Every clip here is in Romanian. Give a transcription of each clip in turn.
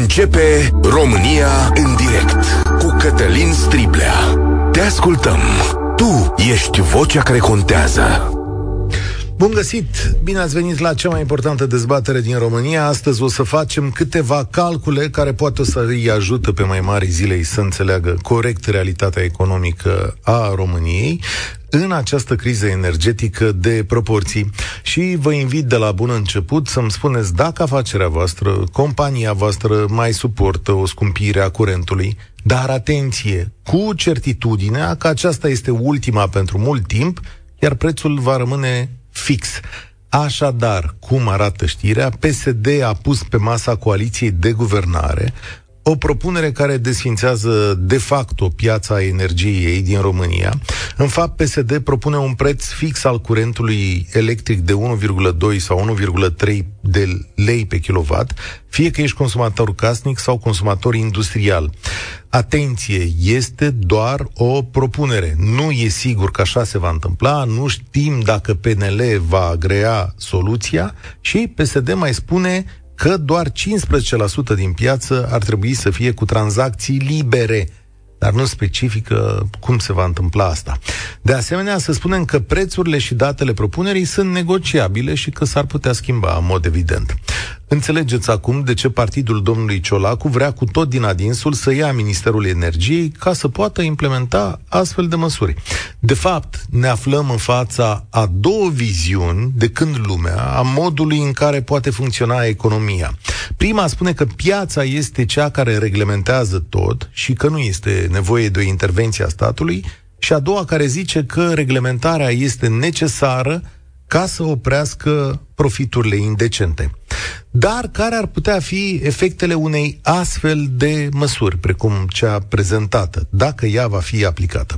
Începe România în direct cu Cătălin Striblea. Te ascultăm. Tu ești vocea care contează. Bun găsit! Bine ați venit la cea mai importantă dezbatere din România. Astăzi o să facem câteva calcule care poate o să îi ajută pe mai mari zilei să înțeleagă corect realitatea economică a României în această criză energetică de proporții și vă invit de la bun început să-mi spuneți dacă afacerea voastră, compania voastră mai suportă o scumpire a curentului, dar atenție, cu certitudinea că aceasta este ultima pentru mult timp, iar prețul va rămâne fix. Așadar, cum arată știrea, PSD a pus pe masa coaliției de guvernare o propunere care desfințează de facto piața energiei din România. În fapt, PSD propune un preț fix al curentului electric de 1,2 sau 1,3 de lei pe kilowatt, fie că ești consumator casnic sau consumator industrial. Atenție, este doar o propunere. Nu e sigur că așa se va întâmpla, nu știm dacă PNL va agrea soluția și PSD mai spune că doar 15% din piață ar trebui să fie cu tranzacții libere, dar nu specifică cum se va întâmpla asta. De asemenea, să spunem că prețurile și datele propunerii sunt negociabile și că s-ar putea schimba în mod evident. Înțelegeți acum de ce partidul domnului Ciolacu vrea cu tot din adinsul să ia Ministerul Energiei ca să poată implementa astfel de măsuri. De fapt, ne aflăm în fața a două viziuni de când lumea, a modului în care poate funcționa economia. Prima spune că piața este cea care reglementează tot și că nu este nevoie de o intervenție a statului, și a doua care zice că reglementarea este necesară ca să oprească profiturile indecente. Dar care ar putea fi efectele unei astfel de măsuri, precum cea prezentată, dacă ea va fi aplicată?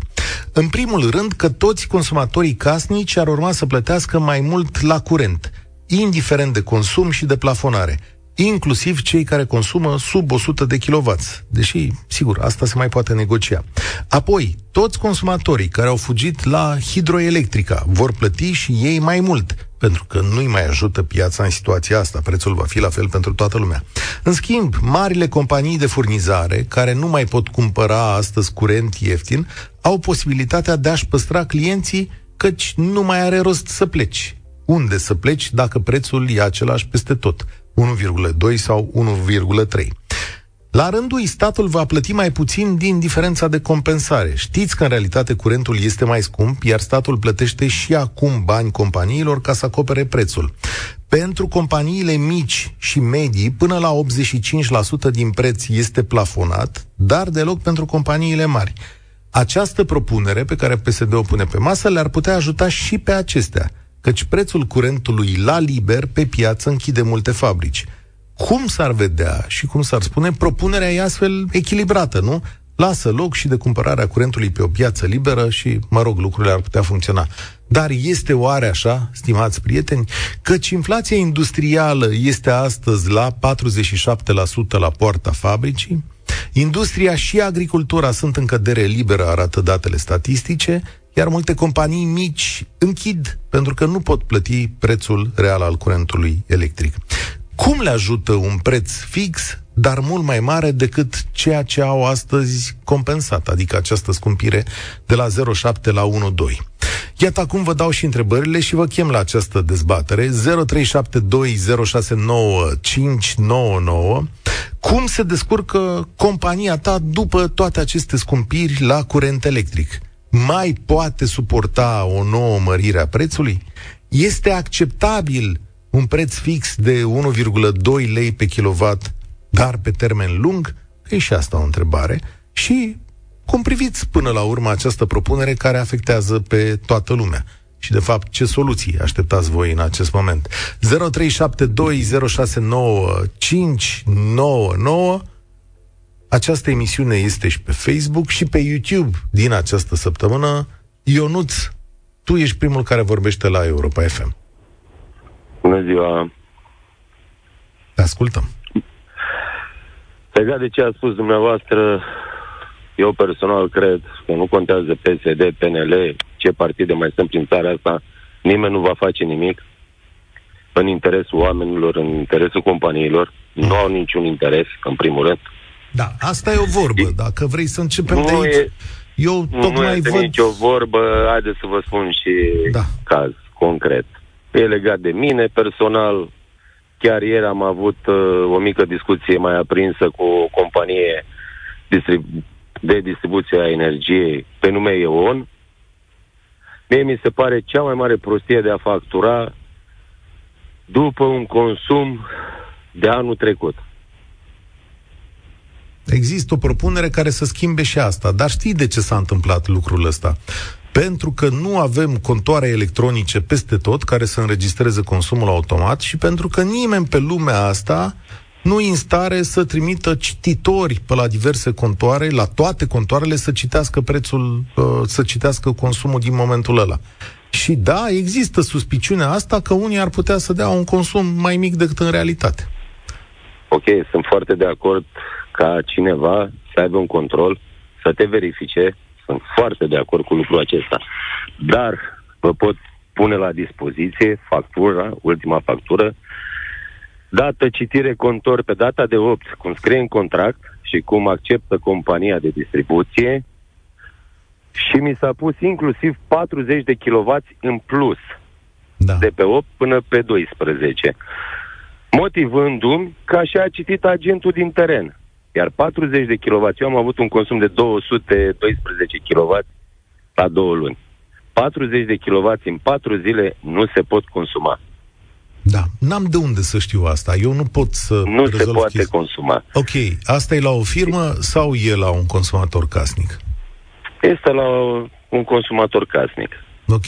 În primul rând că toți consumatorii casnici ar urma să plătească mai mult la curent, indiferent de consum și de plafonare – inclusiv cei care consumă sub 100 de kW. Deși, sigur, asta se mai poate negocia. Apoi, toți consumatorii care au fugit la hidroelectrica vor plăti și ei mai mult, pentru că nu-i mai ajută piața în situația asta. Prețul va fi la fel pentru toată lumea. În schimb, marile companii de furnizare, care nu mai pot cumpăra astăzi curent ieftin, au posibilitatea de a-și păstra clienții căci nu mai are rost să pleci. Unde să pleci dacă prețul e același peste tot? 1,2 sau 1,3. La rândul ei, statul va plăti mai puțin din diferența de compensare. Știți că în realitate curentul este mai scump, iar statul plătește și acum bani companiilor ca să acopere prețul. Pentru companiile mici și medii, până la 85% din preț este plafonat, dar deloc pentru companiile mari. Această propunere pe care PSD o pune pe masă le-ar putea ajuta și pe acestea – căci prețul curentului la liber pe piață închide multe fabrici. Cum s-ar vedea și cum s-ar spune, propunerea e astfel echilibrată, nu? Lasă loc și de cumpărarea curentului pe o piață liberă și, mă rog, lucrurile ar putea funcționa. Dar este oare așa, stimați prieteni, căci inflația industrială este astăzi la 47% la poarta fabricii? Industria și agricultura sunt în cădere liberă, arată datele statistice, iar multe companii mici închid pentru că nu pot plăti prețul real al curentului electric. Cum le ajută un preț fix, dar mult mai mare decât ceea ce au astăzi compensat, adică această scumpire de la 0,7 la 1,2? Iată acum vă dau și întrebările și vă chem la această dezbatere 0372069599 Cum se descurcă compania ta după toate aceste scumpiri la curent electric? Mai poate suporta o nouă mărire a prețului? Este acceptabil un preț fix de 1,2 lei pe kilowatt, dar pe termen lung? E și asta o întrebare. Și cum priviți până la urmă această propunere care afectează pe toată lumea? Și, de fapt, ce soluții așteptați voi în acest moment? 0372069599 această emisiune este și pe Facebook și pe YouTube din această săptămână. Ionuț, tu ești primul care vorbește la Europa FM. Bună ziua! Te ascultăm. Legat de ce a spus dumneavoastră, eu personal cred că nu contează PSD, PNL, ce partide mai sunt prin țara asta, nimeni nu va face nimic în interesul oamenilor, în interesul companiilor. nu au niciun interes, în primul rând. Da, asta e o vorbă. Dacă vrei să începem nu de aici... E, eu nu tocmai este văd... nicio vorbă, haideți să vă spun și Da. caz concret. E legat de mine personal. Chiar ieri am avut uh, o mică discuție mai aprinsă cu o companie distrib- de distribuție a energiei pe nume EON. Mie mi se pare cea mai mare prostie de a factura după un consum de anul trecut. Există o propunere care să schimbe și asta. Dar știi de ce s-a întâmplat lucrul ăsta? Pentru că nu avem contoare electronice peste tot care să înregistreze consumul automat și pentru că nimeni pe lumea asta nu e în stare să trimită cititori pe la diverse contoare, la toate contoarele, să citească prețul, uh, să citească consumul din momentul ăla. Și da, există suspiciunea asta că unii ar putea să dea un consum mai mic decât în realitate. Ok, sunt foarte de acord ca cineva să aibă un control, să te verifice. Sunt foarte de acord cu lucrul acesta. Dar vă pot pune la dispoziție factura, ultima factură, dată citire contor pe data de 8, cum scrie în contract și cum acceptă compania de distribuție și mi s-a pus inclusiv 40 de kW în plus Da. de pe 8 până pe 12. Motivându-mi că așa a citit agentul din teren. Iar 40 de kW, eu am avut un consum de 212 kW la două luni. 40 de kW în 4 zile nu se pot consuma. Da. N-am de unde să știu asta. Eu nu pot să Nu se rezolv poate chestia. consuma. Ok, asta e la o firmă sau e la un consumator casnic? Este la un consumator casnic. Ok.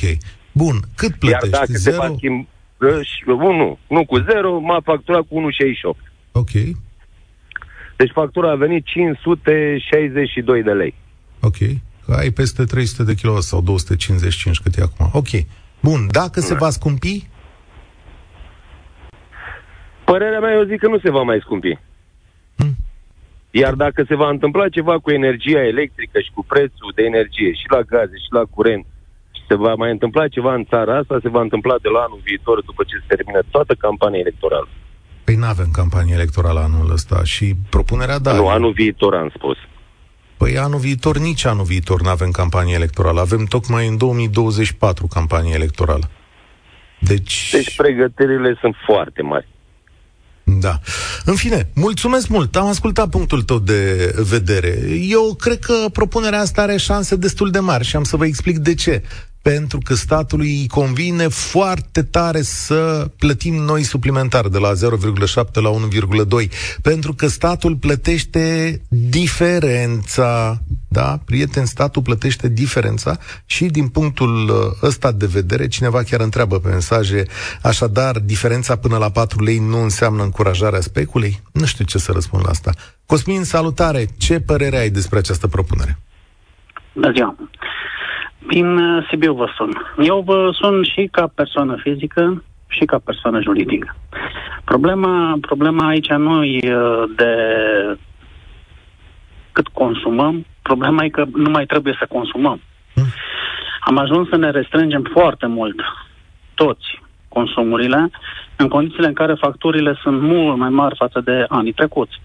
Bun, cât Iar plătești? dacă se Zero? va schimba, nu, nu cu 0, m-a facturat cu 1,68. Ok, Deci factura a venit 562 de lei. ok. Ai peste 300 de kW sau 255 cât e acum. Ok. Bun, dacă se Da. va scumpi, Părerea mea, eu zic că nu se va mai scumpi. Hmm. Iar dacă se va întâmpla ceva cu energia electrică și cu prețul de energie și la gaze și la curent, și se va mai întâmpla ceva în țara asta, se va întâmpla de la anul viitor, după ce se termină toată campania electorală. Păi nu avem campanie electorală anul ăsta și propunerea da. nu, anul viitor am spus. Păi anul viitor, nici anul viitor nu avem campanie electorală. Avem tocmai în 2024 campanie electorală. Deci... Deci pregătirile sunt foarte mari. Da. În fine, mulțumesc mult. Am ascultat punctul tău de vedere. Eu cred că propunerea asta are șanse destul de mari și am să vă explic de ce. Pentru că statului îi convine foarte tare să plătim noi suplimentar de la 0,7 la 1,2. Pentru că statul plătește diferența. Da? Prieten, statul plătește diferența și din punctul uh, ăsta de vedere, cineva chiar întreabă pe mesaje, așadar, diferența până la 4 lei nu înseamnă încurajarea speculei? Nu știu ce să răspund la asta. Cosmin, salutare! Ce părere ai despre această propunere? Bună ziua! Din uh, Sibiu vă sun. Eu vă sun și ca persoană fizică și ca persoană juridică. Problema, problema aici nu e uh, de cât consumăm, problema e că nu mai trebuie să consumăm. Hmm. Am ajuns să ne restrângem foarte mult toți consumurile în condițiile în care facturile sunt mult mai mari față de anii trecuți.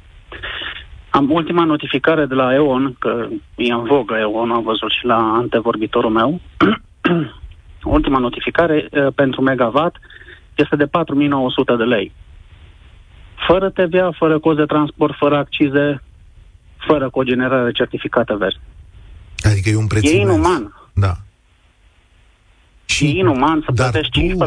Am ultima notificare de la EON, că e în vogă EON, am văzut și la antevorbitorul meu. ultima notificare uh, pentru megawatt este de 4900 de lei. Fără TVA, fără cost de transport, fără accize, fără cogenerare certificată verde. Adică e un preț E imens. inuman. Da. Și e inuman să dar plătești tu-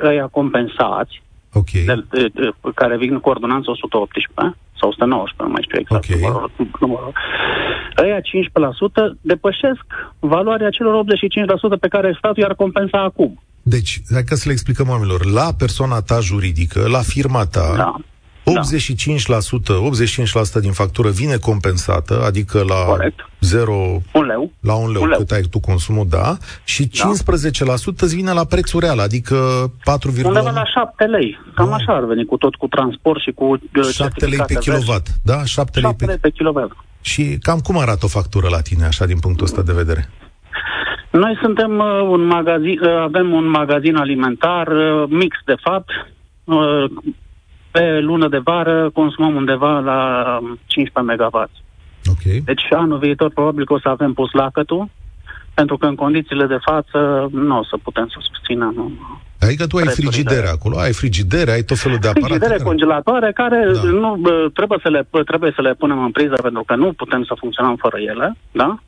15% ăia compensați, Ok. de, de, de, care vin cu ordonanță 118 sau 119, nu mai știu exact Ok. numărul, numărul. Ăia 15% depășesc valoarea celor 85% pe care statul i-ar compensa acum. Deci, hai că să le explicăm oamenilor. La persoana ta juridică, la firma ta, Da. 85%, 85% din factură vine compensată, adică la Corect. 0, Un leu. la un leu, Un leu. cât ai tu consumul, da, și 15% îți vine la prețul real, adică 4,1 Undeva la 7 lei. Cam Nu. așa ar veni cu tot, cu transport și cu uh, 7 lei pe certificate verzi. kilowatt, da? 7 lei 7 pe... lei pe kilowatt. Și cam cum arată o factură la tine, așa, din punctul ăsta de vedere? Noi suntem uh, un magazin, uh, avem un magazin alimentar uh, mix, de fapt. Uh, pe lună de vară consumăm undeva la 15 MW. Ok. Deci anul viitor probabil că o să avem pus lacătul, pentru că în condițiile de față nu o să putem să susținem Adică tu ai frigidere acolo, ai frigidere, ai tot felul de aparate. Frigidere, care... congelatoare, care da. nu bă, trebuie să, le, trebuie să le punem în priză pentru că nu putem să funcționăm fără ele, da?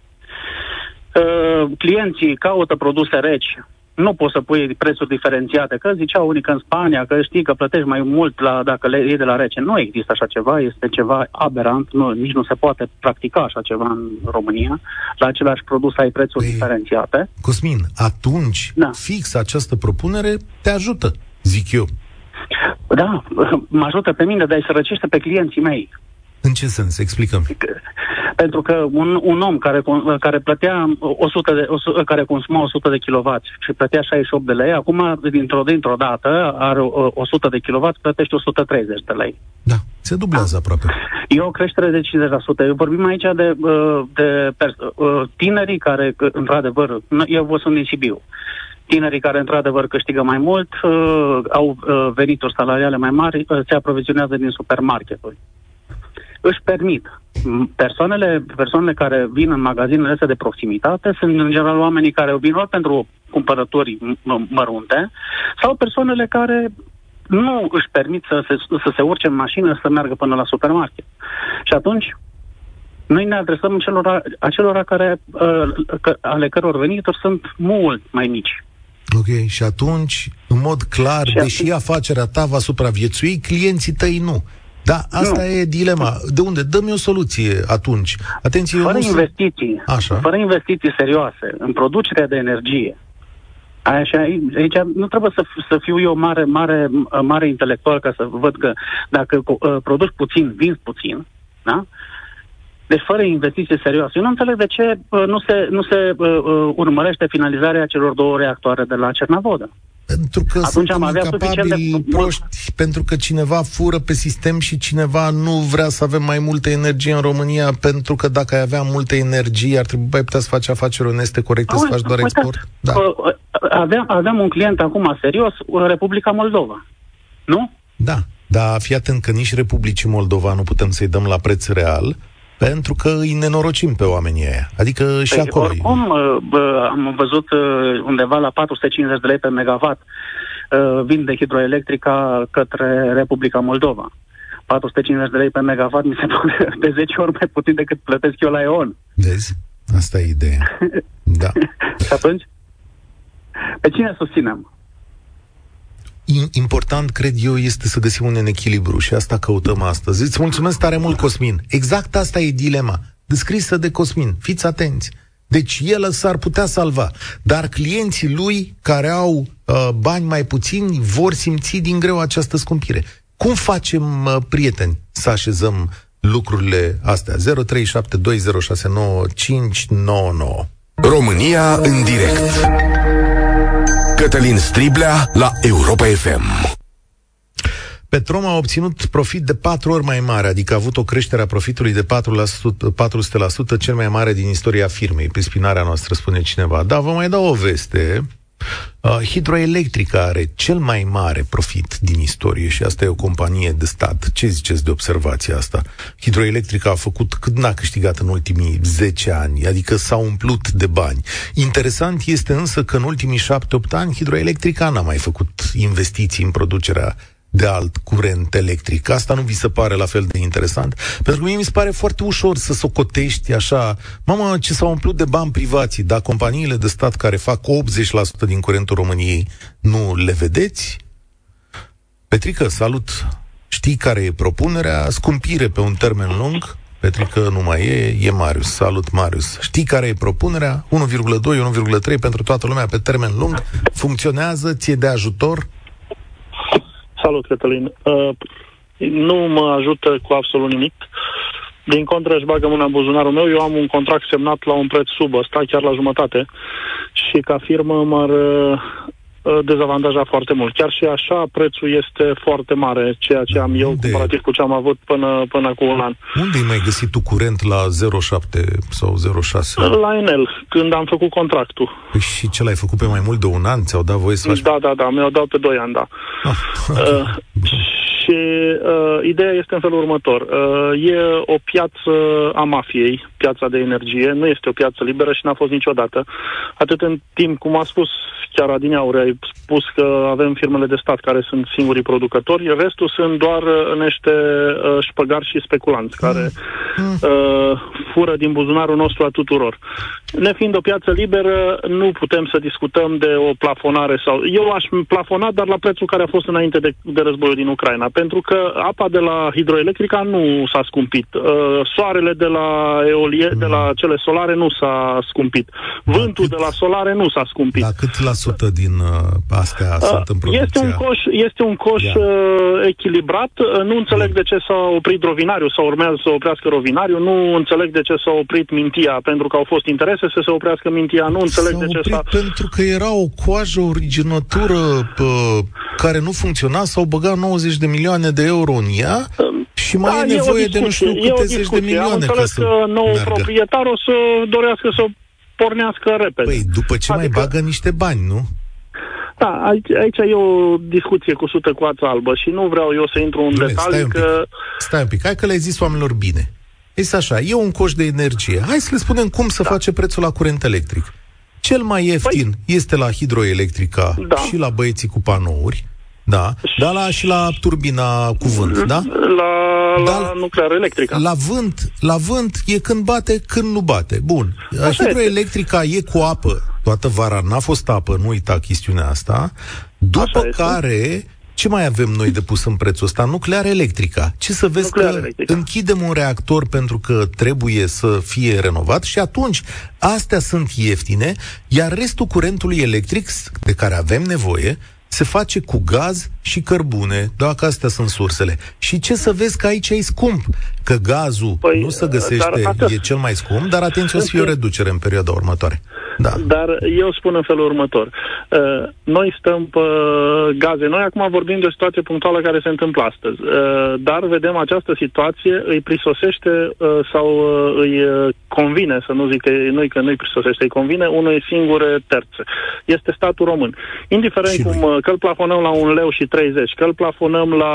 Uh, clienții caută produse reci, nu poți să pui prețuri diferențiate, că ziceau unii că în Spania, că știi că plătești mai mult la, dacă le iei de la rece. Nu există așa ceva, este ceva aberant, nu, nici nu se poate practica așa ceva în România. La același produs ai prețuri Ei, diferențiate. Cosmin, atunci da. fix această propunere te ajută, zic eu. Da, mă ajută pe mine, dar îi sărăcește pe clienții mei. În ce sens? Explicăm. Pentru că un, un om care, care plătea 100 de, 100, care consuma 100 de kW și plătea 68 de lei, acum, dintr-o, dintr-o dată, are 100 de kW, plătește 130 de lei. Da, se dublează da. aproape. E o creștere de 50%. Eu vorbim aici de, de tinerii care, într-adevăr, eu vă sunt din Sibiu, tinerii care într-adevăr câștigă mai mult, uh, au uh, venituri salariale mai mari, uh, se aprovizionează din supermarketuri își permit. Persoanele, persoanele care vin în magazinele astea de proximitate sunt în general oamenii care vin doar pentru cumpărături mărunte sau persoanele care nu își permit să se, să se urce în mașină să meargă până la supermarket. Și atunci noi ne adresăm celor, acelora care, uh, că, ale căror venituri sunt mult mai mici. Ok, și atunci, în mod clar, și deși atunci... afacerea ta va supraviețui, clienții tăi nu. Da, asta nu. e dilema. De unde? Dă-mi o soluție atunci. Atenție, fără eu investiții, Așa. fără investiții serioase în producerea de energie, Așa, aici nu trebuie să, să fiu eu mare, mare, mare intelectual ca să văd că dacă uh, produci puțin, vinzi puțin, da? Deci fără investiții serioase. Eu nu înțeleg de ce uh, nu se, nu se uh, uh, urmărește finalizarea celor două reactoare de la Cernavodă. Pentru că Atunci am avea incapabili, de... proști, pentru că cineva fură pe sistem și cineva nu vrea să avem mai multă energie în România, pentru că dacă ai avea multă energie, ar trebui mai putea să faci afaceri oneste, corecte, să faci doar export. Da. Aveam, aveam un client acum serios, Republica Moldova. Nu? Da, dar fii atent că nici Republicii Moldova nu putem să-i dăm la preț real, pentru că îi nenorocim pe oamenii aia. Adică păi, și acolo... Oricum, bă, am văzut uh, undeva la 450 de lei pe megawatt uh, vin de hidroelectrica către Republica Moldova. 450 de lei pe megawatt mi se pare de 10 ori mai puțin decât plătesc eu la EON. Vezi? Asta e ideea. Da. și atunci? Pe cine susținem? Important, cred eu, este să găsim un echilibru și asta căutăm astăzi. Îți mulțumesc tare mult, Cosmin. Exact asta e dilema. Descrisă de Cosmin. Fiți atenți. Deci el s-ar putea salva, dar clienții lui care au uh, bani mai puțini vor simți din greu această scumpire. Cum facem, uh, prieteni, să așezăm lucrurile astea? 0372069599 România în direct Cătălin Striblea la Europa FM. Petrom a obținut profit de patru ori mai mare, adică a avut o creștere a profitului de 4%, 400%, cel mai mare din istoria firmei, pe spinarea noastră, spune cineva. Da, vă mai dau o veste. Uh, Hidroelectrica are cel mai mare profit din istorie și asta e o companie de stat. Ce ziceți de observația asta? Hidroelectrica a făcut cât n-a câștigat în ultimii 10 ani, adică s-a umplut de bani. Interesant este însă că în ultimii 7-8 ani Hidroelectrica n-a mai făcut investiții în producerea de alt curent electric. Asta nu vi se pare la fel de interesant? Pentru că mie mi se pare foarte ușor să socotești așa, mamă, ce s-au umplut de bani privații, dar companiile de stat care fac 80% din curentul României, nu le vedeți? Petrică, salut! Știi care e propunerea? Scumpire pe un termen lung? Petrică nu mai e, e Marius. Salut, Marius. Știi care e propunerea? 1,2, 1,3 pentru toată lumea pe termen lung? Funcționează? Ție de ajutor? Salut, Cătălin. Uh, nu mă ajută cu absolut nimic. Din contră, își bagă mâna în buzunarul meu. Eu am un contract semnat la un preț sub ăsta, chiar la jumătate. Și ca firmă m-ar uh, uh dezavantaja foarte mult. Chiar și așa, prețul este foarte mare, ceea ce am eu, Unde? comparativ cu ce am avut până, până cu un an. Unde ai mai găsit tu curent la 0,7 sau 0,6? La Enel, când am făcut contractul. Păi și ce l-ai făcut pe mai mult de un an? Ți-au dat voie să faci? Da, da, da, mi-au dat pe 2 ani, da. Ah, okay. uh, și Și uh, ideea este în felul următor. Uh, e o piață a mafiei, piața de energie, nu este o piață liberă și n-a fost niciodată. Atât în timp, cum a spus chiar Adineauri, ai spus că avem firmele de stat care sunt singurii producători, restul sunt doar uh, niște uh, șpăgari și speculanți care mm. uh, fură din buzunarul nostru a tuturor. Nefiind o piață liberă, nu putem să discutăm de o plafonare sau... Eu aș plafona, dar la prețul care a fost înainte de, de războiul din Ucraina, pentru că apa de la hidroelectrica nu s-a scumpit. Uh, soarele de la eolie, mm. de la cele solare nu s-a scumpit. Vântul cât, de la solare nu s-a scumpit. La cât la sută din uh, astea uh, sunt în producție? Este un coș, este un coș uh, echilibrat. Uh, nu înțeleg mm. de ce s-a oprit rovinariu sau urmează să oprească rovinariu. Nu înțeleg de ce s-a oprit mintia, pentru că au fost interese să se oprească mintia. Nu înțeleg s-a de ce s-a... pentru că era o coajă originătură uh, care nu funcționa, s-au băgat 90 de milioane de euro în ea uh, și mai da, e nevoie de nu știu câte zeci de milioane Am ca să că nou proprietar o să dorească să pornească repede. Păi, după ce adică... mai bagă niște bani, nu? Da, aici, aici e o discuție cu sută cu ață albă și nu vreau eu să intru în detalii stai că... Stai un pic, hai că le-ai zis oamenilor bine. Este așa, e un coș de energie. Hai să le spunem cum să da. face prețul la curent electric. Cel mai ieftin păi... este la hidroelectrica da. și la băieții cu panouri, da, da la, și la turbina cu vânt, da? La, da, la nuclear electrică. La vânt, la vânt e când bate, când nu bate. Bun. Așa Hidroelectrica este. e cu apă. Toată vara n-a fost apă, nu uita chestiunea asta. După Așa care este. Ce mai avem noi de pus în prețul ăsta? Nuclear electrica. Ce să vezi Nuclear că electrica. închidem un reactor pentru că trebuie să fie renovat și atunci astea sunt ieftine, iar restul curentului electric de care avem nevoie se face cu gaz și cărbune, dacă astea sunt sursele. Și ce să vezi că aici e scump, că gazul păi, nu se găsește, dar, e cel mai scump, dar atenție, o să fie o reducere în perioada următoare. Da. Dar eu spun în felul următor. Uh, noi stăm pe gaze. Noi acum vorbim de o situație punctuală care se întâmplă astăzi. Uh, dar vedem această situație, îi prisosește uh, sau îi convine, să nu zic că nu că nu-i prisosește, îi convine unui singur terțe. Este statul român. Indiferent și cum, că îl plafonăm la un leu și 30, că îl plafonăm la,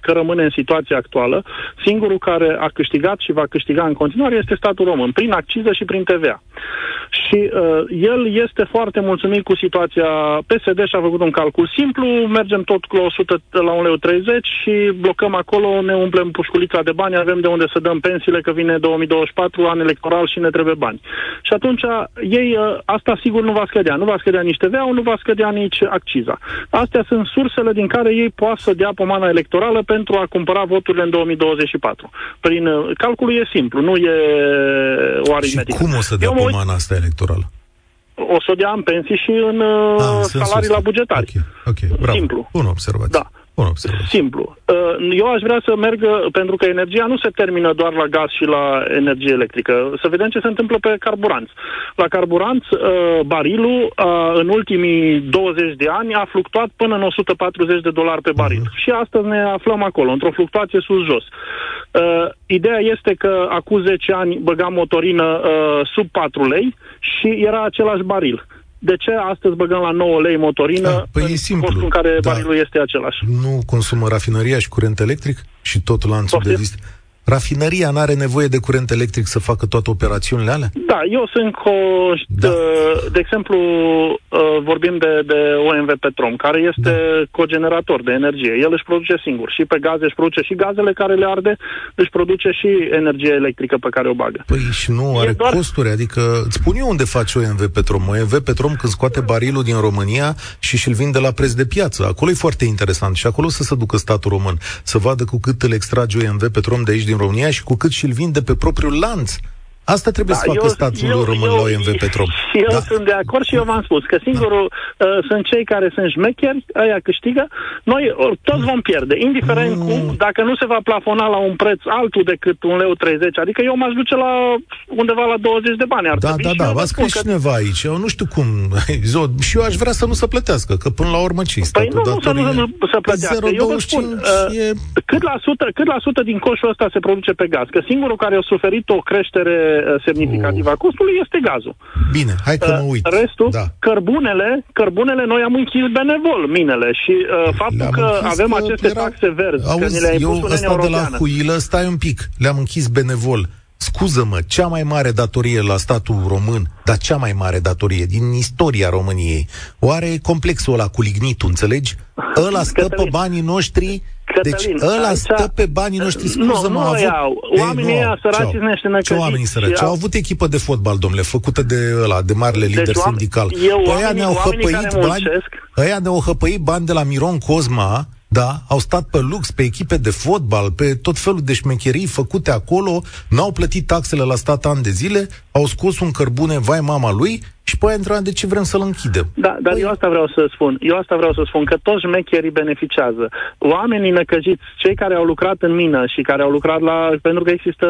că rămâne în situația actuală, singurul care a câștigat și va câștiga în continuare este statul român, prin acciză și prin TVA. Și uh, el este foarte mulțumit cu situația. PSD și-a făcut un calcul simplu, mergem tot la 100 la 1,30 leu și blocăm acolo, ne umplem pușculița de bani, avem de unde să dăm pensiile, că vine 2024, an electoral și ne trebuie bani. Și atunci ei, uh, asta sigur nu va scădea. Nu va scădea nici tva nu va scădea nici acciza. Astea sunt sursele din care ei poate să dea pomana electorală pentru a cumpăra voturile în 2024. Prin uh, calculul e simplu, nu e o aritmetică. Și cum o să dea Eu pomana asta electorală? o să dea în pensii și în ah, salarii la bugetari. Ok, ok, bravo. Simplu. Bună observație. Da. Simplu. Uh, eu aș vrea să merg, pentru că energia nu se termină doar la gaz și la energie electrică. Să vedem ce se întâmplă pe carburanți. La carburanți, uh, barilul uh, în ultimii 20 de ani a fluctuat până în 140 de dolari pe baril. Uh-huh. Și astăzi ne aflăm acolo, într-o fluctuație sus-jos. Ideea este că acum 10 ani băgam motorină sub 4 lei și era același baril de ce astăzi băgăm la 9 lei motorină da, păi în e simplu. în care da. barilul este același? Nu consumă rafinăria și curent electric și tot lanțul Poftim? de distribuție? Rafineria nu are nevoie de curent electric să facă toate operațiunile alea? Da, eu sunt cu, da. de, de exemplu, uh, vorbim de, de OMV Petrom, care este da. cogenerator de energie. El își produce singur și pe gaze își produce și gazele care le arde, își produce și energie electrică pe care o bagă. Păi și nu are doar... costuri, adică îți spun eu unde face OMV Petrom. OMV Petrom când scoate barilul din România și și-l vinde la preț de piață. Acolo e foarte interesant și acolo să se ducă statul român, să vadă cu cât îl extrage OMV Petrom de aici din România și cu cât și-l vinde pe propriul lanț. Asta trebuie da, să facă eu, statul eu, român eu, la OMV Petrom. Și eu da. sunt de acord și eu v-am spus că singurul da. uh, sunt cei care sunt șmecheri, aia câștigă, noi uh, toți vom pierde, indiferent mm. cum, dacă nu se va plafona la un preț altul decât un leu 30, adică eu m-aș duce la undeva la 20 de bani. Ar da, da, da, v-a scris că... cineva aici, eu nu știu cum, și eu aș vrea să nu se plătească, că până la urmă ce Păi nu, nu să nu, nu să plătească. Eu vă spun, uh, e... cât, la sută, cât la sută din coșul ăsta se produce pe gaz? Că singurul care a suferit o creștere uh, semnificativă a costului este gazul. Bine, hai că mă uit. Restul, da. cărbunele, cărbunele, noi am închis benevol minele și uh, faptul Le-am că avem că aceste era... taxe verzi, Auzi, că ni le-a impus eu ăsta de la Huilă, stai un pic, le-am închis benevol. Scuză-mă, cea mai mare datorie la statul român, dar cea mai mare datorie din istoria României, oare e complexul ăla cu lignitul, înțelegi? Ăla stă Cătălin. pe banii noștri deci ăla aici... stă pe banii noștri, scuză nu, nu avut... Iau. Oamenii ăia săraci sunt niște Ce oamenii săraci? Au avut echipă de fotbal, domnule, făcută de ăla, de marele deci, lider sindical. Eu, păi ăia ne-au hăpăit bani, ăia ne-au hăpăit bani de la Miron Cosma, da, au stat pe lux, pe echipe de fotbal, pe tot felul de șmecherii făcute acolo, n-au plătit taxele la stat ani de zile, au scos un cărbune, vai mama lui, și pe aia de ce vrem să-l închidem. Da, dar păi... eu asta vreau să spun. Eu asta vreau să spun, că toți șmecherii beneficiază. Oamenii năcăjiți, cei care au lucrat în mină și care au lucrat la... Pentru că există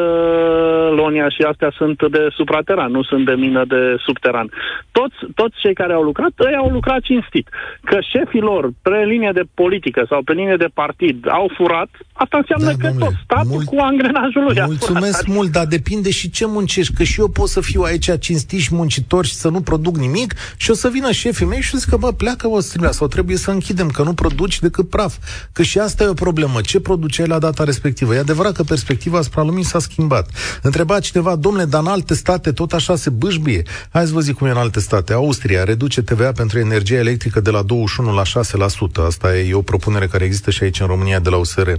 Lonia și astea sunt de suprateran, nu sunt de mină de subteran. Toți, toți cei care au lucrat, ei au lucrat cinstit. Că șefii lor, pe linie de politică sau pe linie de partid, au furat, asta înseamnă da, că domnule, tot statul mult, cu angrenajul lui Mulțumesc mult, dar depinde și ce muncești, că și eu pot să fiu aici cinstit și muncitor și să nu produc nimic și o să vină șefii mei și zic că, bă, pleacă o strimea sau trebuie să închidem, că nu produci decât praf. Că și asta e o problemă. Ce produceai la data respectivă? E adevărat că perspectiva asupra lumii s-a schimbat. Întreba cineva, domnule, dar în alte state tot așa se bâșbie? Hai să vă zic cum e în alte state. Austria reduce TVA pentru energia electrică de la 21 la 6%. Asta e o propunere care există și aici în România de la USR.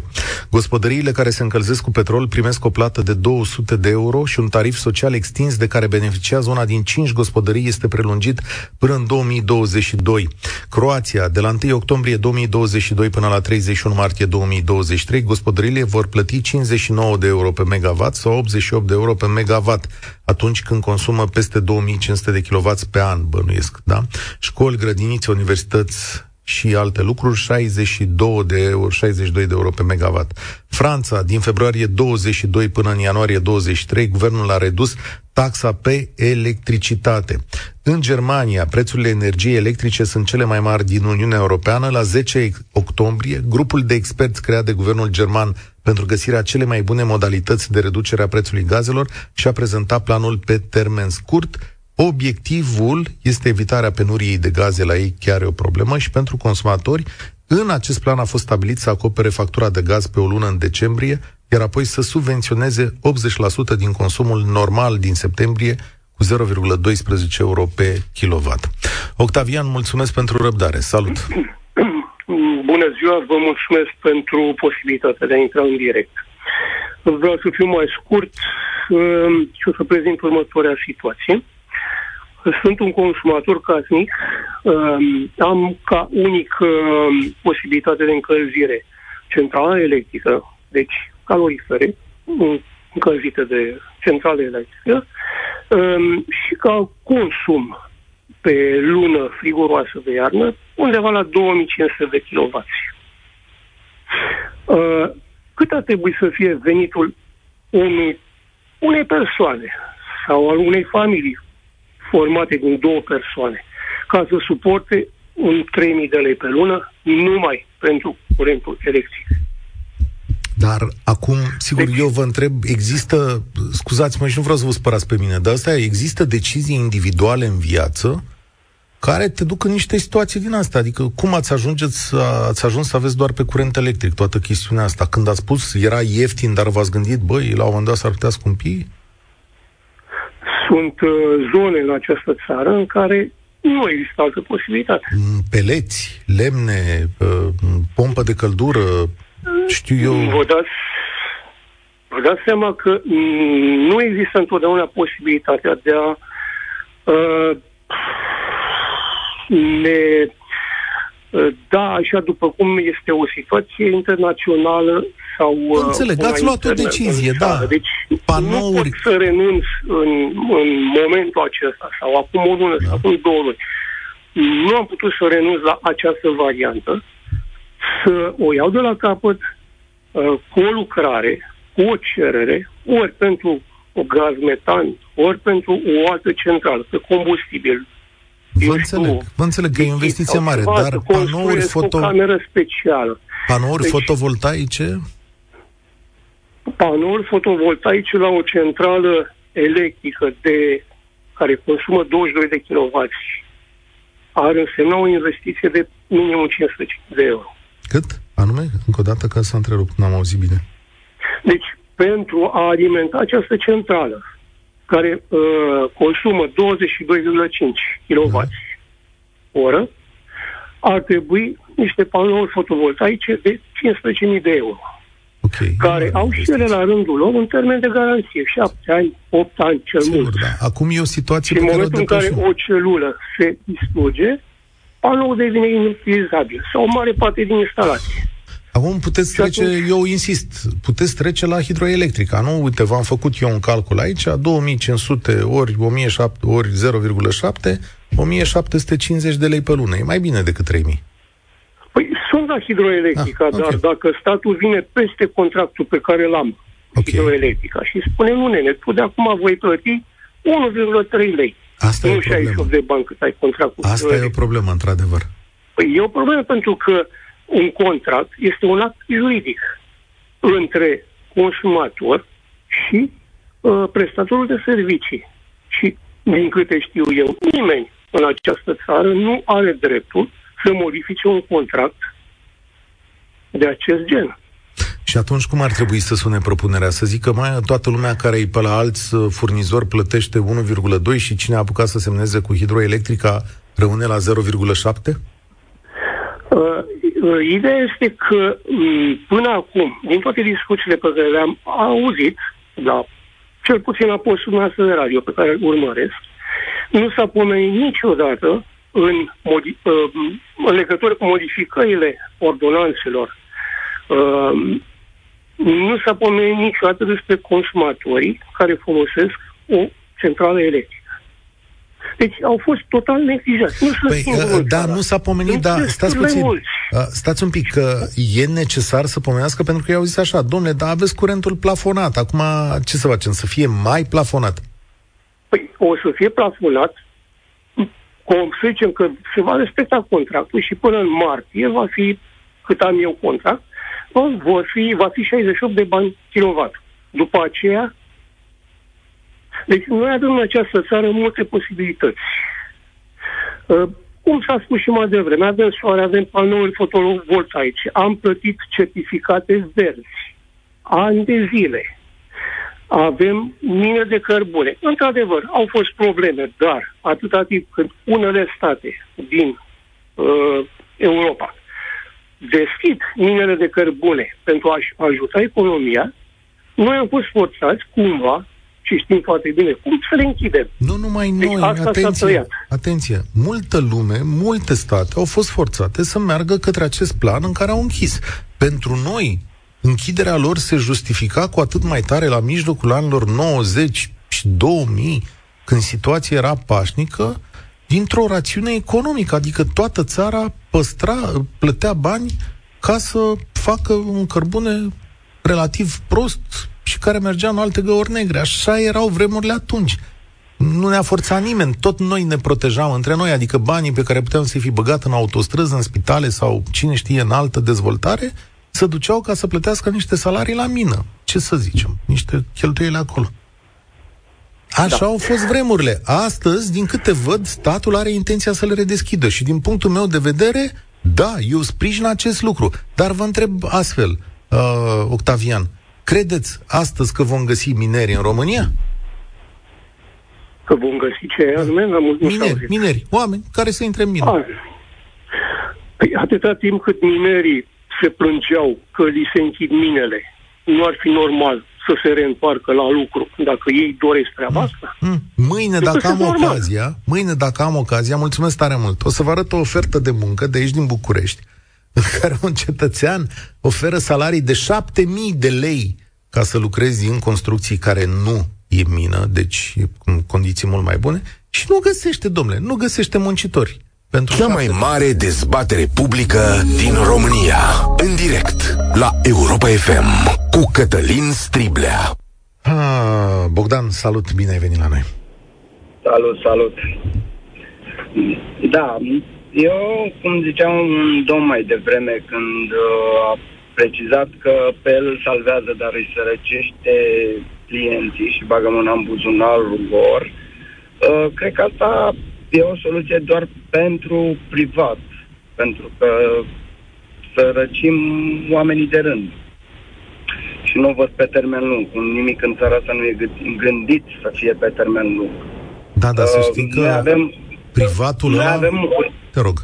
Gospodăriile care se încălzesc cu petrol primesc o plată de 200 de euro și un tarif social extins de care beneficiază una din 5 gospodării este prelungit până în 2022. Croația, de la 1 octombrie 2022 până la 31 martie 2023, gospodăriile vor plăti 59 de euro pe megawatt sau 88 de euro pe megawatt atunci când consumă peste 2500 de kW pe an, bănuiesc, da? Școli, grădinițe, universități, și alte lucruri, 62 de euro, 62 de euro pe megawatt. Franța, din februarie 22 până în ianuarie 23, guvernul a redus taxa pe electricitate. În Germania, prețurile energiei electrice sunt cele mai mari din Uniunea Europeană. La 10 octombrie, grupul de experți creat de guvernul german pentru găsirea cele mai bune modalități de reducere a prețului gazelor și a prezentat planul pe termen scurt, Obiectivul este evitarea penuriei de gaze la ei, chiar e o problemă și pentru consumatori. În acest plan a fost stabilit să acopere factura de gaz pe o lună în decembrie, iar apoi să subvenționeze 80% din consumul normal din septembrie cu 0,12 euro pe kilowatt. Octavian, mulțumesc pentru răbdare. Salut! Bună ziua, vă mulțumesc pentru posibilitatea de a intra în direct. Vreau să fiu mai scurt um, și o să prezint următoarea situație. Sunt un consumator casnic, um, am ca unic um, posibilitate de încălzire centrală electrică, deci calorifere, încălzite de centrală electrică, um, și ca consum pe lună friguroasă de iarnă, undeva la 2500 de kW. Uh, cât ar trebui să fie venitul unui, unei persoane sau al unei familii formate din două persoane, ca să suporte un 3.000 de lei pe lună numai pentru curentul electric. Dar acum, sigur, deci, eu vă întreb, există, scuzați-mă și nu vreau să vă spărați pe mine, dar asta există decizii individuale în viață care te duc în niște situații din asta. Adică cum ați, ajungeți, ați ajuns să aveți doar pe curent electric toată chestiunea asta? Când ați spus era ieftin, dar v-ați gândit, băi, la un moment dat s-ar putea scumpi? Sunt uh, zone în această țară în care nu există altă posibilitate. Mm, peleți, lemne, uh, pompă de căldură, știu eu... Vă dați, vă dați seama că nu există întotdeauna posibilitatea de a uh, ne uh, da, așa după cum este o situație internațională sau... Uh, înțeleg, ați luat o decizie, da. Deci Panouri... nu pot să renunț în, în momentul acesta sau acum o lună da. sau acum două luni. Nu am putut să renunț la această variantă, să o iau de la capăt uh, cu o lucrare, cu o cerere, ori pentru o gaz metan, ori pentru o altă centrală, pe combustibil, Vă înțeleg, vă înțeleg că e o investiție mare, dar panouri foto... o cameră specială. Panouri deci, fotovoltaice? panouri fotovoltaice la o centrală electrică de care consumă 22 de kW ar însemna o investiție de minimum 500 de euro. Cât? Anume? Încă o dată ca să întrerup, n-am auzit bine. Deci, pentru a alimenta această centrală, care uh, consumă 22,5 kW da. oră, ar trebui niște panouri fotovoltaice de 15.000 de euro. Okay. Care au și ele la rândul lor un termen de garanție, 7 ani, 8 ani cel Sigur, mult. Da. Acum e o situație și în momentul în care o celulă se distruge, panoul devine inutilizabil sau o mare parte din instalație. Acum puteți trece, atunci... eu insist, puteți trece la hidroelectrica, nu? Uite, v-am făcut eu un calcul aici, 2500 ori 1700 ori 0,7, 1750 de lei pe lună. E mai bine decât 3000. Păi sunt la hidroelectrica, ah, okay. dar dacă statul vine peste contractul pe care l-am, okay. hidroelectrica, și spune, nu nene, tu de acum voi plăti 1,3 lei. Asta nu e 68 de bani cât ai contractul. Asta e o problemă, într-adevăr. Păi e o problemă pentru că un contract este un act juridic între consumator și uh, prestatorul de servicii. Și, din câte știu eu, nimeni în această țară nu are dreptul să modifice un contract de acest gen. Și atunci cum ar trebui să sune propunerea? Să zică mai toată lumea care e pe la alți uh, furnizori plătește 1,2 și cine a apucat să semneze cu hidroelectrica rămâne la 0,7? Uh, ideea este că um, până acum, din toate discuțiile pe care le-am auzit, da, cel puțin la postul noastră de radio pe care îl urmăresc, nu s-a pomenit niciodată în, modi- uh, în legătură cu modificările ordonanțelor uh, nu s-a pomenit niciodată despre consumatorii care folosesc o centrală electrică. Deci au fost total neglijați. Nu păi, uh, da, nu s-a pomenit, dar stați puțin. Mulți. Uh, stați un pic, că e necesar să pomenească pentru că i-au zis așa, domne, dar aveți curentul plafonat. Acum ce să facem? Să fie mai plafonat? Păi o să fie plafonat, cum să zicem că se va respecta contractul și până în martie va fi, cât am eu contract, vor fi, va fi 68 de bani kilowatt. După aceea, deci noi avem în această țară multe posibilități. Uh, cum s-a spus și mai devreme, avem soare, avem panouri fotovoltaice, am plătit certificate verzi, ani de zile. Avem mine de cărbune. Într-adevăr, au fost probleme, dar atâta timp când unele state din uh, Europa deschid minele de cărbune pentru a-și ajuta economia, noi am fost forțați cumva și știm foarte bine cum să le închidem. Nu numai deci noi, asta atenție, atenție, multă lume, multe state au fost forțate să meargă către acest plan în care au închis. Pentru noi, închiderea lor se justifica cu atât mai tare la mijlocul anilor 90 și 2000, când situația era pașnică, dintr-o rațiune economică, adică toată țara păstra, plătea bani ca să facă un cărbune relativ prost și care mergea în alte găuri negre. Așa erau vremurile atunci. Nu ne-a forțat nimeni, tot noi ne protejam între noi, adică banii pe care puteam să-i fi băgat în autostrăzi, în spitale sau cine știe în altă dezvoltare, se duceau ca să plătească niște salarii la mină. Ce să zicem? Niște cheltuieli acolo. Așa da. au fost vremurile. Astăzi, din câte văd, statul are intenția să le redeschidă și din punctul meu de vedere, da, eu sprijin acest lucru. Dar vă întreb astfel, uh, Octavian, credeți astăzi că vom găsi mineri în România? Că vom găsi ce anume? Da. Mineri, mineri, oameni care să intre în mină. Ah. Păi atâta timp cât minerii se plângeau că li se închid minele, nu ar fi normal să se reîntoarcă la lucru, dacă ei doresc treaba asta. Mm. Mâine, dacă am ocazia, mâine, dacă am ocazia, mulțumesc tare mult, o să vă arăt o ofertă de muncă de aici din București, în care un cetățean oferă salarii de 7000 de lei ca să lucrezi în construcții care nu e mină, deci e în condiții mult mai bune, și nu găsește, domnule, nu găsește muncitori. Pentru Cea mai mare dezbatere publică din România. În direct la Europa FM cu Cătălin Striblea. Ah, Bogdan, salut, bine ai venit la noi. Salut, salut. Da, eu, cum ziceam un domn mai devreme, când uh, a precizat că pe el salvează, dar îi sărăcește clienții și bagă mâna în buzunarul lor, uh, cred că asta e o soluție doar pentru privat, pentru că să răcim oamenii de rând. Și nu văd pe termen lung. Nimic în țara asta nu e gândit să fie pe termen lung. Da, dar să știi că avem, privatul ăla... Avem, Te rog.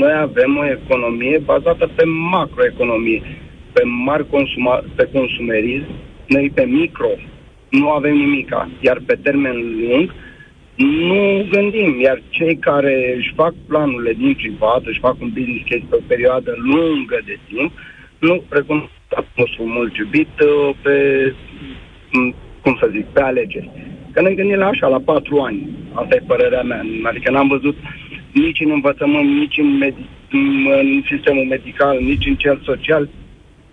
Noi avem o economie bazată pe macroeconomie, pe mari consuma, pe consumerism, noi pe micro nu avem nimica, iar pe termen lung nu gândim, iar cei care își fac planurile din privat, își fac un business case pe o perioadă lungă de timp, nu recunosc nostru mult iubit uh, pe, cum să zic, pe alegeri. Că ne gândim la așa, la patru ani. Asta e părerea mea. Adică n-am văzut nici în învățământ, nici în, med- în sistemul medical, nici în cel social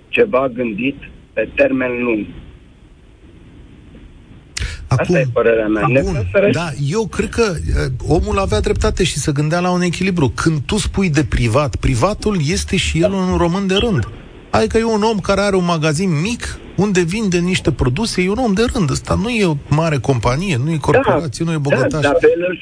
ceva gândit pe termen lung. Acum, Asta e părerea mea. Bun, da, eu cred că uh, omul avea dreptate și să gândea la un echilibru. Când tu spui de privat, privatul este și el un român de rând. Adică e un om care are un magazin mic unde vinde niște produse, e un om de rând. Ăsta nu e o mare companie, nu e corporație, da, nu e bogătaș. Da, dar pe el,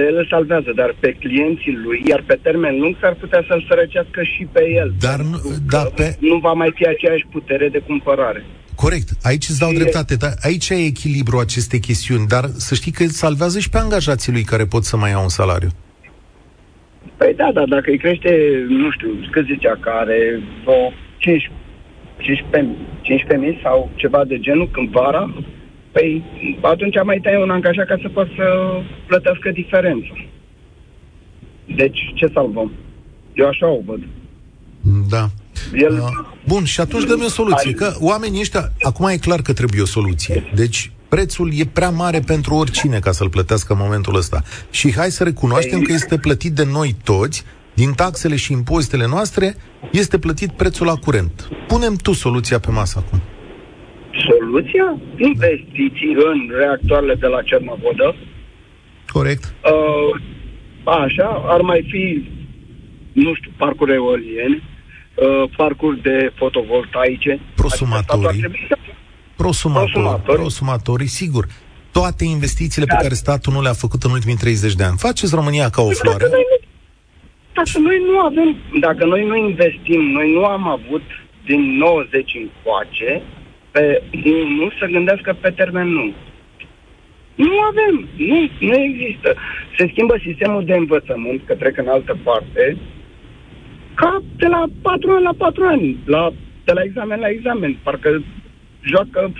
pe el îl salvează, dar pe clienții lui, iar pe termen lung s-ar putea să-l sărăcească și pe el. Dar nu, da, pe... nu va mai fi aceeași putere de cumpărare. Corect, aici îți dau și dreptate, dar aici e echilibru aceste chestiuni, dar să știi că îl salvează și pe angajații lui care pot să mai iau un salariu. Păi da, dar dacă îi crește, nu știu, cât zicea, care o 15, 15, 15 sau ceva de genul, când vara, păi atunci mai tai un angajat ca să poată să plătească diferența. Deci, ce salvăm? Eu așa o văd. Da. El... Uh, bun, și atunci dăm o soluție. Că oamenii ăștia, acum e clar că trebuie o soluție. Deci, prețul e prea mare pentru oricine ca să-l plătească în momentul ăsta. Și hai să recunoaștem că este plătit de noi toți, din taxele și impozitele noastre, este plătit prețul la curent. Punem tu soluția pe masă acum. Soluția? Investiții în reactoarele de la Cernavodă. Corect. Uh, așa, ar mai fi, nu știu, parcuri eoliene, uh, parcuri de fotovoltaice. Prosumatorii. Adică Prosumatori, prosumatorii. prosumatorii, sigur. Toate investițiile da. pe care statul nu le-a făcut în ultimii 30 de ani. Faceți România ca o păi floare. Dacă noi, dacă noi nu avem, dacă noi nu investim, noi nu am avut din 90 încoace, pe nu să gândească pe termen lung. Nu avem, nu, nu există. Se schimbă sistemul de învățământ, că trec în altă parte, ca de la patru ani la patru ani, la, de la examen la examen. Parcă joacă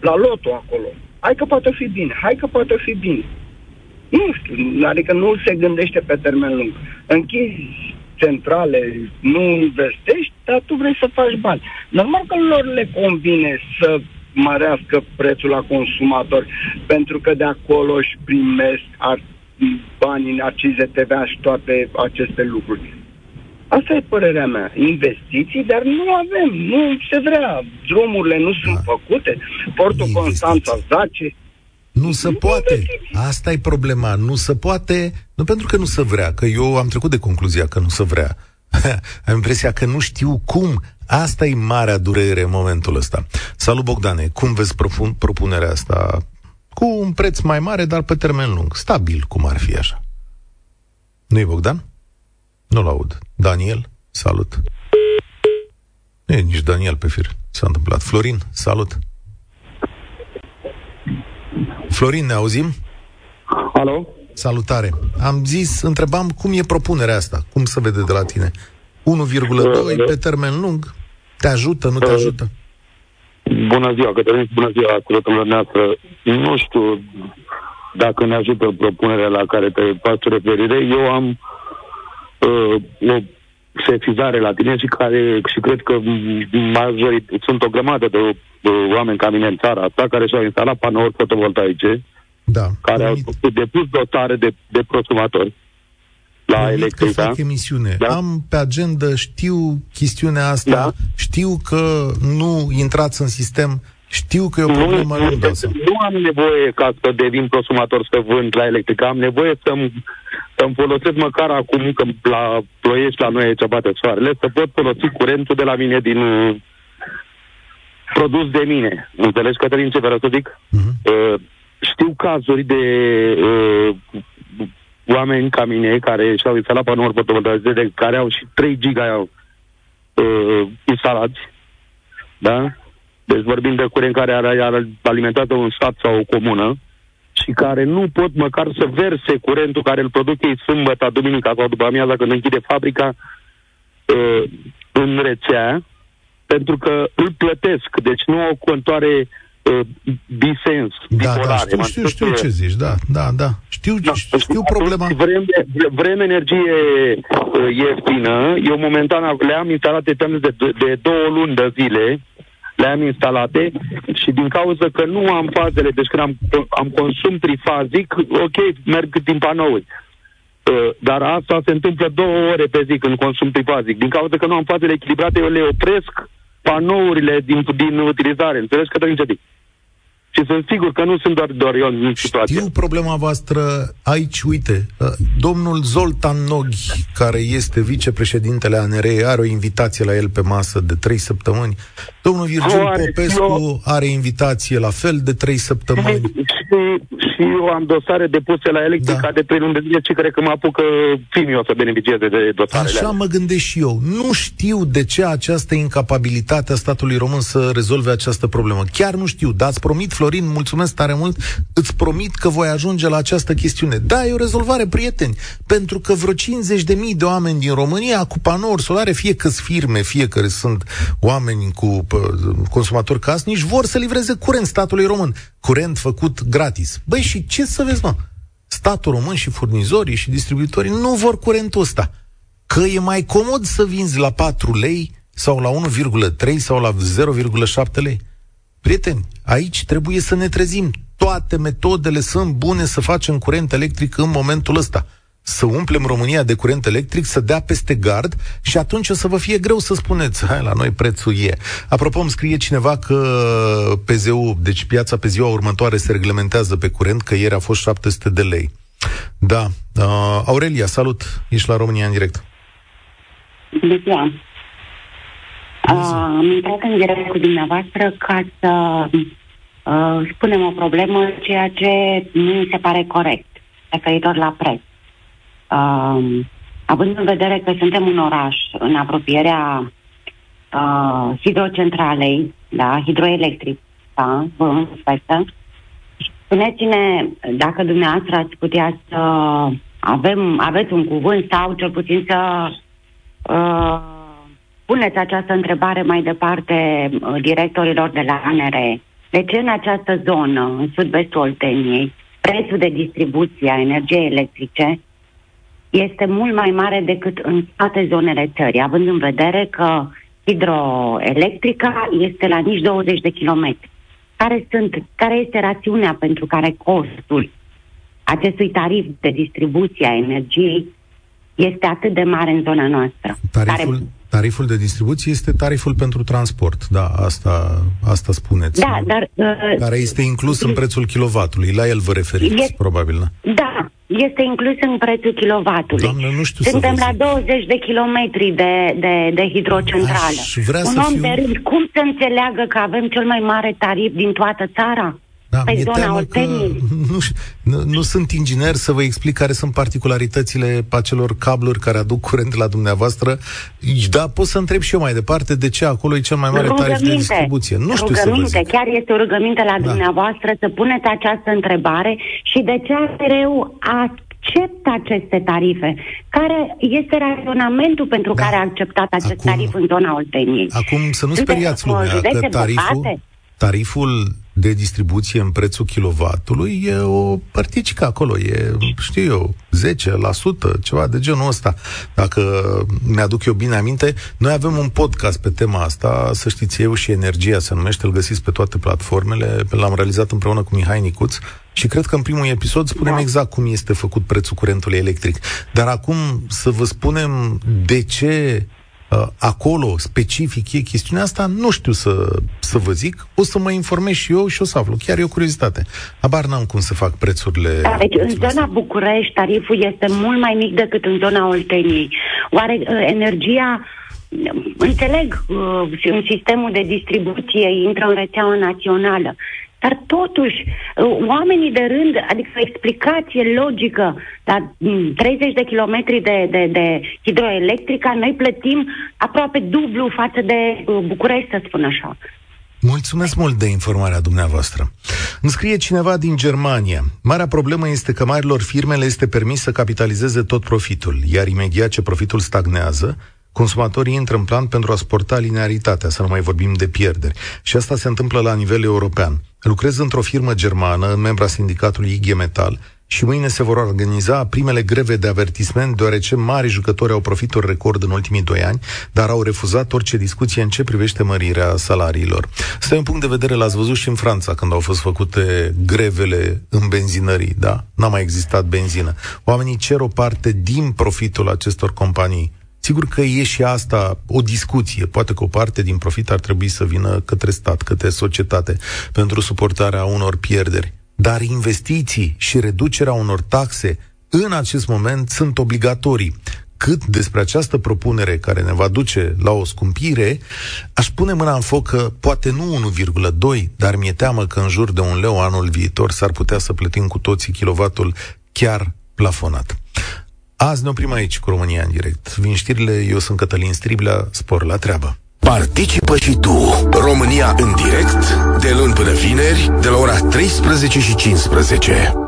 la loto acolo. Hai că poate fi bine, hai că poate fi bine. Nu știu, adică nu se gândește pe termen lung. Închizi centrale, nu investești, dar tu vrei să faci bani. Normal că lor le convine să mărească prețul la consumator, pentru că de acolo își primesc ar, bani în accize TVA și toate aceste lucruri. Asta e părerea mea. Investiții, dar nu avem, nu se vrea. Drumurile nu sunt da. făcute, portul Constanța zace. Nu se poate. Asta e problema. Nu se poate, nu pentru că nu se vrea, că eu am trecut de concluzia că nu se vrea. am impresia că nu știu cum. Asta e marea durere în momentul ăsta. Salut, Bogdane. Cum vezi propun- propunerea asta? Cu un preț mai mare, dar pe termen lung. Stabil, cum ar fi așa. Nu-i Bogdan? Nu-l aud. Daniel? Salut. Nu e nici Daniel pe fir. S-a întâmplat. Florin? Salut. Florin, ne auzim? Alo? Salutare. Am zis, întrebam cum e propunerea asta, cum se vede de la tine. 1,2 pe termen lung, te ajută, nu te ajută? Bună ziua, Cătălin, bună ziua, ascultătorilor noastră. Nu știu dacă ne ajută propunerea la care te faci referire. Eu am uh, o sesizare la tine și care și cred că majorit, sunt o grămadă de uh, oameni ca mine în țara asta care și-au instalat panouri fotovoltaice da, care au depus dotare de, de prosumatori la electrica. Că fac emisiune. Da? Am pe agenda, știu chestiunea asta, da? știu că nu intrați în sistem, știu că e o problemă, nu, nu, nu am nevoie ca să devin prosumator să vând la electrică, am nevoie să-mi, să-mi folosesc măcar acum, că la ploiești la noi ce bate soarele, să pot folosi curentul de la mine din produs de mine. Înțelegi, Cătălin, ce vreau să zic? Uh-huh. Uh, știu cazuri de uh, oameni ca mine care și-au instalat panouri fotovoltaice, care au și 3 giga uh, instalați, da? Deci vorbim de curent care ar, ar alimentează un stat sau o comună și care nu pot măcar să verse curentul care îl produc ei sâmbătă, duminica sau după amiaza când închide fabrica uh, în rețea, pentru că îl plătesc. Deci nu au contoare uh, bisens, da, Da, știu, știu, știu ce zici, da, da, da. Știu, da, știu problema. Vrem, vrem energie uh, ieftină. Eu momentan le-am instalat de, de, de două luni de zile le-am instalate și din cauza că nu am fazele, deci când am, am consum trifazic, ok, merg din panouri. Uh, dar asta se întâmplă două ore pe zi când consum trifazic. Din cauza că nu am fazele echilibrate, eu le opresc panourile din, din utilizare. Înțelegi că trebuie și sunt sigur că nu sunt doar, doar eu în situație. Știu problema voastră aici, uite, uh, domnul Zoltan Noghi, care este vicepreședintele ANRE, are o invitație la el pe masă de trei săptămâni. Domnul Virgil are, Popescu eu... are invitație la fel de trei săptămâni. Și, și eu am dosare depuse la Electrica da. de trei luni de zile și cred că mă apucă filmii o să beneficieze de dosarele Așa alea. mă gândesc și eu. Nu știu de ce această incapabilitate a statului român să rezolve această problemă. Chiar nu știu, dar ați promit, Florin, mulțumesc tare mult, îți promit că voi ajunge la această chestiune. Da, e o rezolvare, prieteni, pentru că vreo 50.000 de oameni din România cu panouri solare, fie că firme, fie că sunt oameni cu consumatori casnici, vor să livreze curent statului român. Curent făcut gratis. Băi, și ce să vezi, mă? Statul român și furnizorii și distribuitorii nu vor curentul ăsta. Că e mai comod să vinzi la 4 lei sau la 1,3 sau la 0,7 lei. Prieteni, aici trebuie să ne trezim. Toate metodele sunt bune să facem curent electric în momentul ăsta. Să umplem România de curent electric, să dea peste gard și atunci o să vă fie greu să spuneți, hai, la noi prețul e. Apropo, îmi scrie cineva că PZU, deci piața pe ziua următoare se reglementează pe curent, că ieri a fost 700 de lei. Da. Uh, Aurelia, salut! Ești la România în direct. Bună ziua! Uh, am intrat în direct cu dumneavoastră ca să uh, spunem o problemă, ceea ce nu mi se pare corect, referitor la preț. Uh, având în vedere că suntem un oraș în apropierea uh, hidrocentralei, da, hidroelectric, da, vă respectă, spuneți-ne dacă dumneavoastră ați putea să avem, aveți un cuvânt sau cel puțin să uh, puneți această întrebare mai departe uh, directorilor de la ANRE. De ce în această zonă, în sud-vestul Olteniei, prețul de distribuție a energiei electrice este mult mai mare decât în toate zonele țării, având în vedere că hidroelectrica este la nici 20 de kilometri. Care, sunt, care este rațiunea pentru care costul acestui tarif de distribuție a energiei este atât de mare în zona noastră? Tariful, care Tariful de distribuție este tariful pentru transport, da, asta, asta spuneți. Da, dar... Uh, care este inclus în prețul kilovatului, la el vă referiți, este, probabil, da? Da, este inclus în prețul kilovatului. Doamne, nu știu Suntem să la 20 de kilometri de, de, de hidrocentrală. Aș vrea Un să om fiu... de rând, cum să înțeleagă că avem cel mai mare tarif din toată țara? Da, pe zona că nu, nu, nu sunt inginer să vă explic care sunt particularitățile acelor cabluri care aduc curent la dumneavoastră. Da, pot să întreb și eu mai departe de ce acolo e cel mai mare tarif de distribuție. Nu știu rugăminte, să vă zic. chiar este o rugăminte la da. dumneavoastră să puneți această întrebare și de ce mereu acceptă aceste tarife? Care este raționamentul pentru da. care a acceptat acest acum, tarif în zona Olteniei? Acum să nu speriați lumea că tariful, tariful de distribuție în prețul kilovatului e o părticică acolo, e, știu eu, 10%, ceva de genul ăsta. Dacă mi-aduc eu bine aminte, noi avem un podcast pe tema asta, să știți, eu și Energia se numește, îl găsiți pe toate platformele, l-am realizat împreună cu Mihai Nicuț și cred că în primul episod spunem exact cum este făcut prețul curentului electric. Dar acum să vă spunem de ce uh, acolo, specific, e chestiunea asta, nu știu să, să vă zic. O să mă informez și eu și o să aflu. Chiar e o curiozitate. Abar n-am cum să fac prețurile. Da, deci în zona astea. București tariful este mult mai mic decât în zona Olteniei. Oare uh, energia înțeleg, uh, în sistemul de distribuție intră în rețeaua națională, dar totuși, uh, oamenii de rând, adică o explicație logică, la 30 mm, de kilometri de, de, de hidroelectrică, noi plătim aproape dublu față de uh, București, să spun așa. Mulțumesc mult de informarea dumneavoastră. Îmi scrie cineva din Germania. Marea problemă este că marilor firme le este permis să capitalizeze tot profitul, iar imediat ce profitul stagnează, consumatorii intră în plan pentru a sporta linearitatea, să nu mai vorbim de pierderi. Și asta se întâmplă la nivel european. Lucrez într-o firmă germană, membra sindicatului IG Metal, și mâine se vor organiza primele greve de avertisment, deoarece mari jucători au profituri record în ultimii doi ani, dar au refuzat orice discuție în ce privește mărirea salariilor. Stai un punct de vedere, l-ați văzut și în Franța, când au fost făcute grevele în benzinării, da? N-a mai existat benzină. Oamenii cer o parte din profitul acestor companii Sigur că e și asta o discuție. Poate că o parte din profit ar trebui să vină către stat, către societate, pentru suportarea unor pierderi. Dar investiții și reducerea unor taxe în acest moment sunt obligatorii. Cât despre această propunere care ne va duce la o scumpire, aș pune mâna în foc că poate nu 1,2, dar mi-e teamă că în jur de un leu anul viitor s-ar putea să plătim cu toții kilovatul chiar plafonat. Azi ne oprim aici cu România în direct. Vin știrile, eu sunt Cătălin Striblea, spor la treabă. Participă și tu, România în direct, de luni până vineri, de la ora 13 și 15.